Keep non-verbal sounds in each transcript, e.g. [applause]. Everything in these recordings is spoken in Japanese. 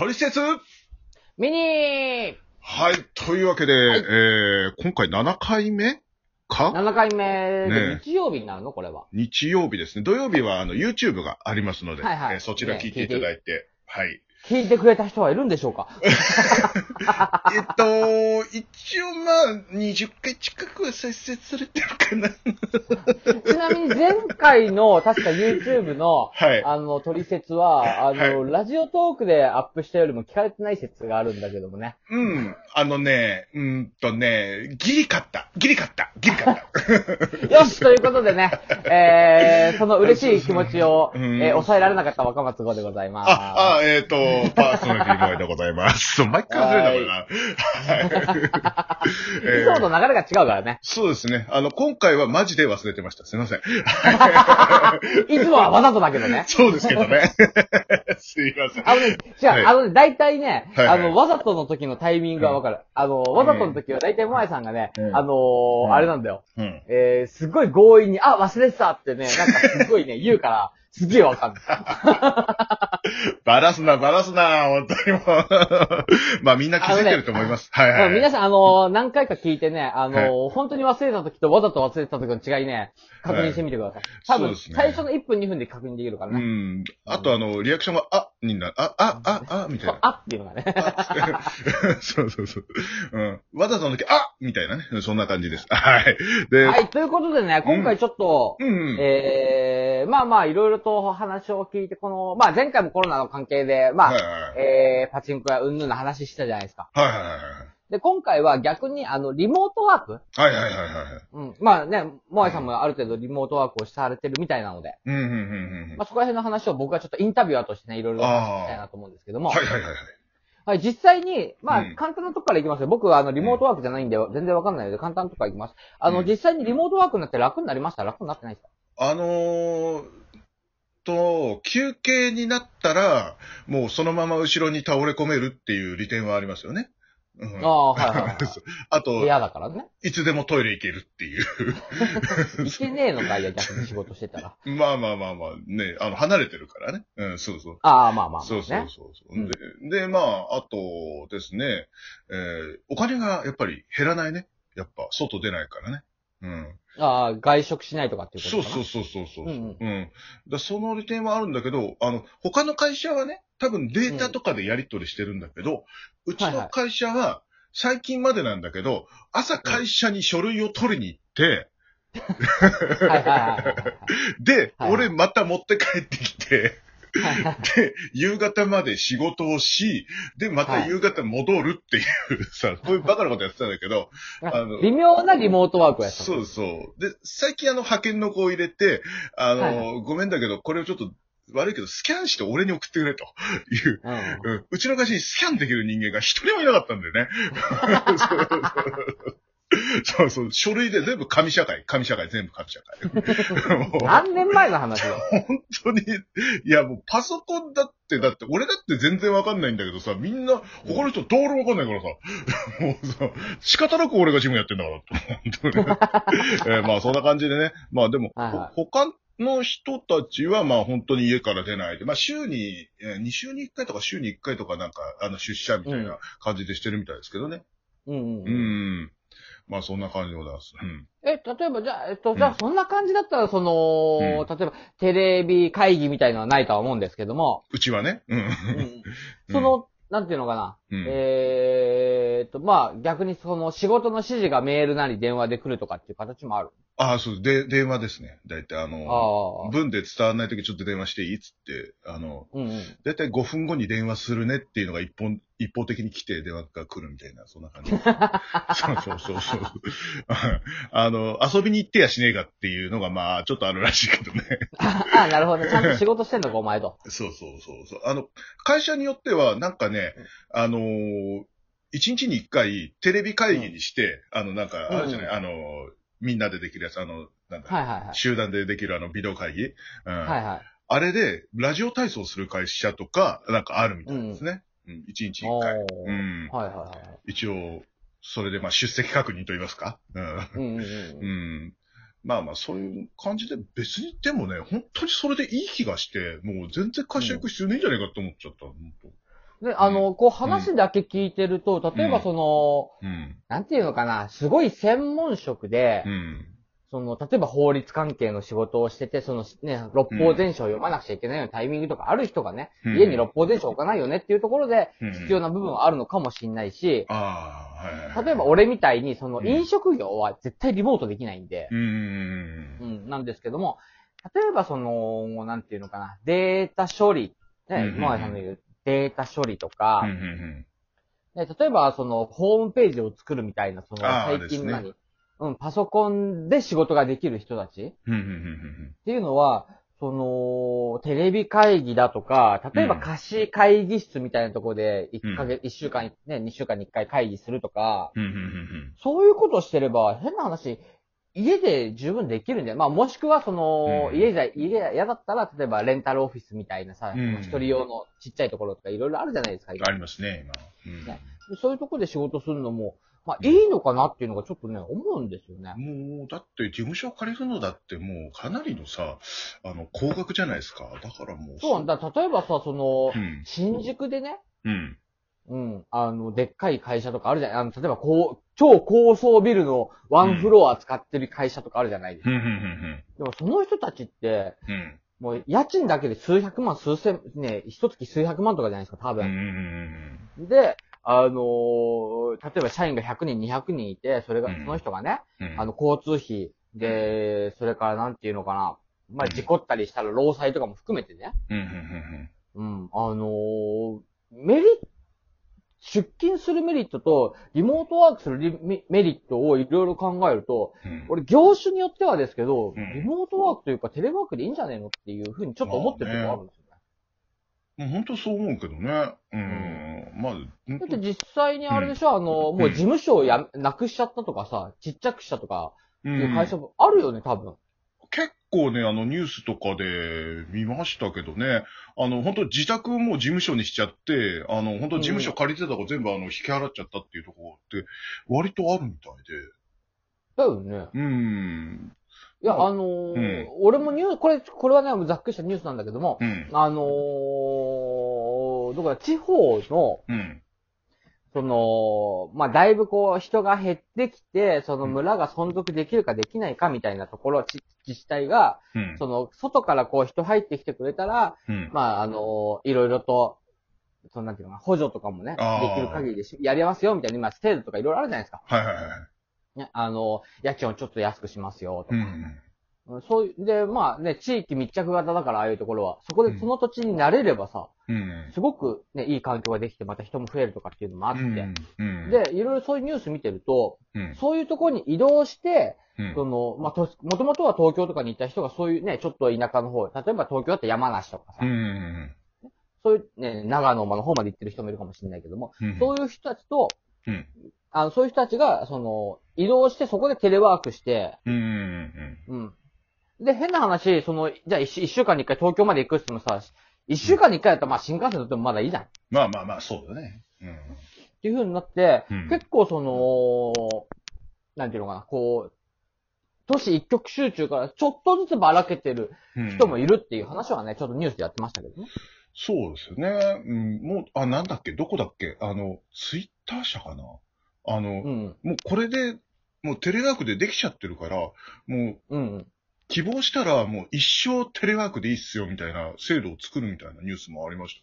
トリセツミニーはい、というわけで、えー、今回7回目？か !7 回目ねで日曜日になるの？これは。日曜日ですね。土曜日はあの YouTube がありますので、はいはいえーそちら聞いていただいて、はい。聞いてくれた人はいるんでしょうか？[laughs] えっと、一応まあ、20回近くは再生されてるかな。[laughs] ちなみに前回の確か YouTube のはい。あの、取説は、あの、はラジオトークでアップしたよりも聞かれてない説があるんだけどもね。うん。あのね、うーんとね、ギリ勝った。ギリ勝った。ギリ勝った。[laughs] よしということでね、えー、その嬉しい気持ちを、えうんー抑えられなかった若松号でございます。あ、あ、えっ、と、パーソナリティの前でございます。そ [laughs] う毎回忘れたからな。はい。いえーつもと流れが違うからね。そうですね。あの、今回はマジで忘れてました。すいません。[laughs] いつもはわざとだけどね。そうですけどね。[laughs] すいません。あのね、違う、はいあのね、大体ね、はいはいあの、わざとの時のタイミングがわかる。あの、わざとの時は大体もやさんがね、うんあのーうんあれなんだよ。うん。えー、すごい強引に、あ、忘れてたってね、なんかすごいね、言うから、すげえわかんない。[laughs] バラすな、バラすな、本当にもう。[laughs] まあみんな気づいてると思います。はいはい。皆さん、あのー何回か聞いてね、あのーは本当に忘れた時とわざと忘れてた時の違いね、確認してみてください。多分、そうですね最初の1分2分で確認できるからうね。ん。あとあの、リアクションが、あ、になる。あ、あ、あ、あ、みたいな。あっていうのがね。[laughs] そうそうそう。うん。わざとの時、あみたいなね。そんな感じです。[laughs] はい。で、はい、ということでね、今回ちょっと、うん。えー、まあまあ、いろいろと話を聞いて、この、まあ前回もコロナの関係で、まあ、はいはいはい。えー、パチンコやうんぬんの話したじゃないですか。はいはいはいで、今回は逆に、あの、リモートワーク？はい。はいはいはいはい。うん。まあね、モアイさんもある程度リモートワークをされてるみたいなので、うん、うん、うん、うん。まあそこら辺の話を僕はちょっとインタビュアーとしてね、いろいろ話したいなと思うんですけども、はいはいはいはい。はい、実際に、まあうん簡単なとこからいきますよ。僕はあの、リモートワークじゃないんで、全然わかんないので、簡単なとこからいきます。あの、うん実際にリモートワークになって楽になりました？楽になってないですか？あのー、と、休憩になったら、もうそのまま後ろに倒れ込めるっていう利点はありますよね。うんああ、はいはいはい。[laughs] あと部、屋だからね。いつでもトイレ行けるっていう。[laughs] いけねえのかいや、逆に仕事してたら。[laughs] まあまあまあまあ、ね、あの、離れてるからね。うん、そうそう。ああ、まあまあまあ、ね。そうそうそうそう、うんで。で、まあ、あとですね、えー、お金がやっぱり減らないね。やっぱ、外出ないからね。うん。ああ、外食しないとかっていうこと。そうそうそうそうそう。うんうん。だその利点はあるんだけど、あの、他の会社はね、多分データとかでやり取りしてるんだけど、うちの会社は、最近までなんだけど、朝会社に書類を取りに行って、で、はい俺また持って帰ってきて。で、夕方まで仕事をし、で、また夕方戻るっていうさ、[laughs] こういうバカなことやってたんだけど、あの微妙なリモートワークをやった。そうそう。で、最近あの派遣の子を入れて、あの、はいごめんだけど、これをちょっと悪いけど、スキャンして俺に送ってくれという。うん。うん、うちの会社にスキャンできる人間が一人もいなかったんだよね。[laughs] [laughs] [laughs] そうそう。書類で全部紙社会、紙社会、全部紙社会。[laughs] 何年前の話よ。[laughs] 本当に、いやもうパソコンだって、だって、俺だって全然わかんないんだけどさ、みんな、他の人どうわかんないからさ、もうさ、仕方なく俺が事務やってんだから、本当に。えーまあそんな感じでね。まあでも、はいはいほ他の人たちはまあ本当に家から出ないで、まあ週に、えー2週に1回とか週に1回とかなんか、あの出社みたいな感じでしてるみたいですけどね。うんうんううん。ん。まあそんな感じでございます。うん。え、例えば、じゃあ、えっと、じゃあ、そんな感じだったら、その、うん例えば、テレビ会議みたいのはないとは思うんですけども、うちはね。うん。うんその、なんていうのかな、うんえーっと、まあ、逆にその、仕事の指示がメールなり電話で来るとかっていう形もある。ああ、そう、で、電話ですね。だいたいあの、ああ。文で伝わらないときちょっと電話していいっつって、あの、うんうん。だいたい5分後に電話するねっていうのが一本、一方的に来て電話が来るみたいな、そんな感じ。[laughs] そうそうそうそう。[laughs] あの、遊びに行ってやしねえかっていうのがまあ、ちょっとあるらしいけどね。ああ、なるほどね。ちゃんと仕事してんのか、お前と。そうそうそうそう。あの、会社によっては、なんかね、あのー一日に一回テレビ会議にして、あの、なんか、あるじゃない、うんあのーみんなでできるやつ、あの、なんだ、はいはいはい。集団でできるあの、ビデオ会議？うん。はいはい。あれで、ラジオ体操する会社とか、なんかあるみたいですね。うん。一日一回。うん。はいはいはい。一応、それでまあ出席確認と言いますか。うん。うんうんうんう。ん。まあまあ、そういう感じで、別に、でもね、本当にそれでいい気がして、もう全然会社行く必要ないんじゃないかと思っちゃった。本当で、あの、こう話だけ聞いてると、例えばその、うん。なんていうのかな、すごい専門職で、うん。その、例えば法律関係の仕事をしてて、そのね、六法全書を読まなくちゃいけないようなタイミングとかある人がね、うん家に六法全書置かないよねっていうところで、うん必要な部分はあるのかもしれないし。例えば俺みたいに、そのうん飲食業は絶対リモートできないんで、うん。うん、なんですけども、例えばその、なんていうのかな、データ処理、ね、うんうんうん今井さんの言うデータ処理とか、うん。うん。ね例えばその、ホームページを作るみたいな、その、最近ですね何、うん、パソコンで仕事ができる人たちうん。うん。うん。っていうのは、その、テレビ会議だとか、例えばうん貸し会議室みたいなところで、1ヶう月、1週間に、ね、2週間に1回会議するとか、うん。うん。そういうことをしてれば、変な話、家で十分できるんだよ。まあ、もしくは、その、うん家じゃ、家が嫌だったら、例えばレンタルオフィスみたいなさ、一人用のちっちゃいところとかいろいろあるじゃないですか。ありますね、今。ねそういうところで仕事するのも、まあ、いいのかなっていうのがちょっとね、思うんですよね。もう、だって事務所を借りるのだってもうかなりのさ、あの、高額じゃないですか。だからもう。そうなんだ。例えばさ、そのう、ん。新宿でね、うん。うん。あの、でっかい会社とかあるじゃないあの、例えば、こう、超高層ビルのワンフロア使ってる会社とかあるじゃないですか。うん。うん。でも、その人たちって、うん。もう、家賃だけで数百万、数千、ね、一月数百万とかじゃないですか、多うん。うん。分。で、あのー例えば社員が100人、200人いて、それが、うんその人がね、うん。あの、交通費、で、それからなんていうのかな、まあ、うん事故ったりしたら労災とかも含めてね、うん。うん。うん。うん、あのーメリット、出勤するメリットと、リモートワークするリメメリットをいろいろ考えると、うん。俺、業種によってはですけど、うんリモートワークというかテレワークでいいんじゃねえのっていうふうにちょっと思ってるところあるんですよね。もう本当そう思うけどね。うん。まあ、だって実際にあれでしょ、あの、もう事務所をや、なくしちゃったとかさ、ちっちゃくしたとか、いう会社もあるよね、多分。結構ね、あのニュースとかで見ましたけどね、あの、本当自宅も事務所にしちゃって、あの、本当事務所借りてたとこ全部あの、引き払っちゃったっていうところって、割とあるみたいだよね。で。うん。いや、あのーうん俺もニュース、これ、これはね、ざっくりしたニュースなんだけども、うん。あのー、どこだ、地方の、うん。その、まあ、だいぶこう、人が減ってきて、その村が存続できるかできないかみたいなところ、ち自治体が、うん。その、外からこう、人入ってきてくれたら、うん。まあ、あのーいろいろと、そのなんていうのかな、補助とかもね、できる限りでしやりますよ、みたいな、今、制度とかいろいろあるじゃないですか。はいはいはい。ね、あのー家賃をちょっと安くしますよ、とか。うん。そういう、で、まあね、地域密着型だから、ああいうところは。そこで、うんその土地に慣れればさ、うん。すごくね、いい環境ができて、また人も増えるとかっていうのもあって。うん。うん、で、いろいろそういうニュース見てると、うん。そういうところに移動して、うん、その、まあ、と、もともとは東京とかに行った人がそういうね、ちょっと田舎の方、例えば東京だって山梨とかさ、うん。そういうね、長野の方まで行ってる人もいるかもしれないけども、うん。そういう人たちと、うんあの、そういう人たちが、その、移動してそこでテレワークして、うん。で、変な話、その、じゃあ一週間に一回東京まで行くってもさ、一週間に一回だったらまあ新幹線乗ってもまだいいじゃん。っまあまあまあ、そうだね。うん。ていう風になって、うん結構その、なんていうのかな、こう、都市一極集中からちょっとずつばらけてるうん人もいるっていう話はね、ちょっとニュースでやってましたけどね。そうですよね。うん。もう、あ、なんだっけ？どこだっけ？あの、ツイッター社かな？あの、うん。もうこれで、もうテレワークでできちゃってるから、もううん。希望したらもう一生テレワークでいいっすよみたいな制度を作るみたいなニュースもありまし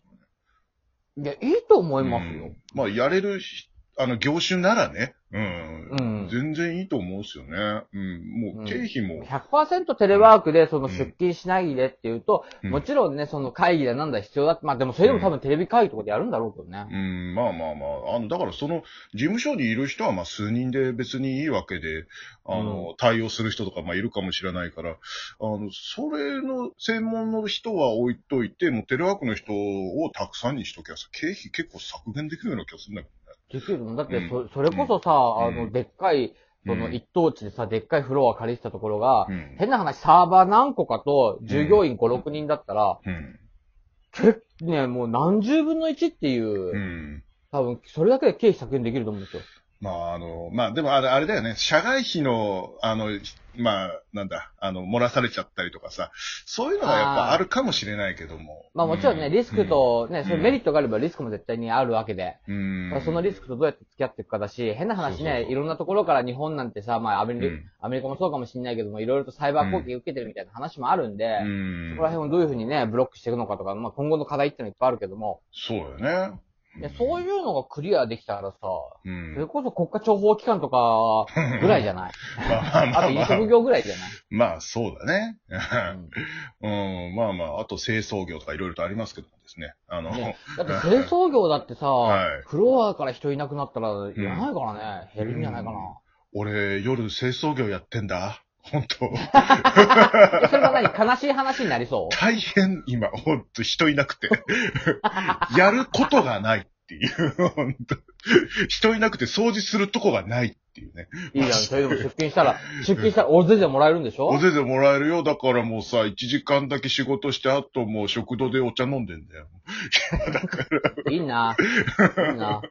たね。いや、いいと思いますよ。うんまあ、やれるし、あの、業種ならね、うん。うん全然いいと思うんですよね。うん。もう、経費も、100%テレワークでその出勤しないでっていうと、うん。もちろんね、その会議だなんだ必要だって、まあでもそれでも多分テレビ会議とかでやるんだろうけどね。うん、まあまあまあ、あの、だからその、事務所にいる人はまあ数人で別にいいわけで、あの、対応する人とかまあいるかもしれないから、あの、それの専門の人は置いといて、もうテレワークの人をたくさんにしときゃさ、経費結構削減できるような気がするんだけできるのだってそ、うんそれこそさ、うんあの、でっかい、そのうん一等地でさ、でっかいフロア借りてたところが、どね。変な話、サーバー何個かと従業員5、6人だったら、うん。うん。結構ね、もう何十分の1っていう、うん。多分、それだけで経費削減できると思うんですよ。まあ、あの、まあ、でもあれ、あれだよね。社外費の、あの、まあ、なんだ、あの、漏らされちゃったりとかさ、そういうのがやっぱあるかもしれないけども。まあもちろんね、うリスク、とね、それメリットがあればリスクも絶対にあるわけで。うん。そのリスクとどうやって付き合っていくかだし、変な話ね、いろんなところから日本なんてさ、まあアメリカ、うんアメリカもそうかもしれないけども、いろいろとサイバー攻撃受けてるみたいな話もあるんで、うんそこら辺をどういうふうにね、ブロックしていくのかとか、まあ今後の課題っていうのはいっぱいあるけども、そうだよね。いやそういうのがクリアできたらさ、うん。それこそ国家諜報機関とか [laughs] ぐらいじゃない？まあまあまあと、飲あまあ食業ぐらいじゃない、まあ、そうだね。うんうん、まあまあ、あと清掃業とかいろいろとありますけどですね。あの、ね、だって清掃業だってさ、[laughs] はいフロアから人いなくなったら、いらないからね、減るんじゃないかな。俺、夜清掃業やってんだ。本当えそれは何？悲しい話になりそう？大変、今、ほんと人いなくて。やることがないっていう、ほんと人いなくて掃除するとこがないっていうね。いいじゃん。それでも出勤したら、出勤したら大勢でもらえるんでしょ？おぜでもらえるよ。だからもうさ、1時間だけ仕事して、あともう食堂でお茶飲んでんだよ。[laughs] いいな。いいな。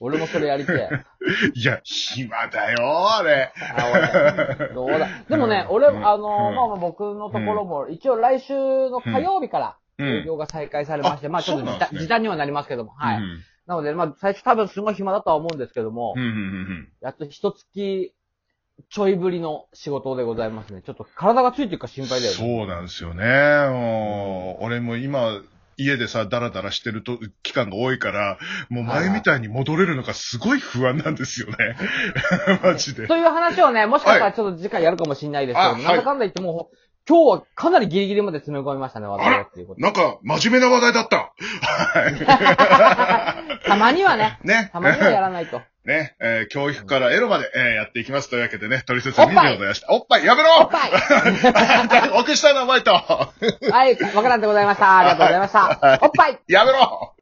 俺もそれやりてえ。[laughs] いや、暇だよ、あれ。あ俺 [laughs] どうだ？でもね、俺、あうんの、うんまあまあ僕のところも、一応来週の火曜日からうん。営業が再開されまして、あまあちょっと時短にはなりますけども、はい。うん。なので、まあ最初多分すごい暇だとは思うんですけども。やっと一月ちょいぶりの仕事でございますね。ちょっと体がついてるか心配だよね。そうなんですよね。もう俺も今、家でさ、ダラダラしてると、期間が多いから、もう前みたいに戻れるのがすごい不安なんですよね。[laughs] マジで。という話をね、もしかしたらちょっと次回やるかもしれないですけど、あはいなんだかんだ言ってもう、今日はかなりギリギリまで詰め込みましたね、私はっていうこと。なんか、真面目な話題だった。[laughs] たまにはね、ね。たまにはやらないと。ね、えー教育からエロまで、えーやっていきますというわけでね、取説2でござい。ました。おっぱいやめろ。おっぱい。[laughs] おくした名前と、はい、わからんでございました。ありがとうございました。おっぱい。やめろ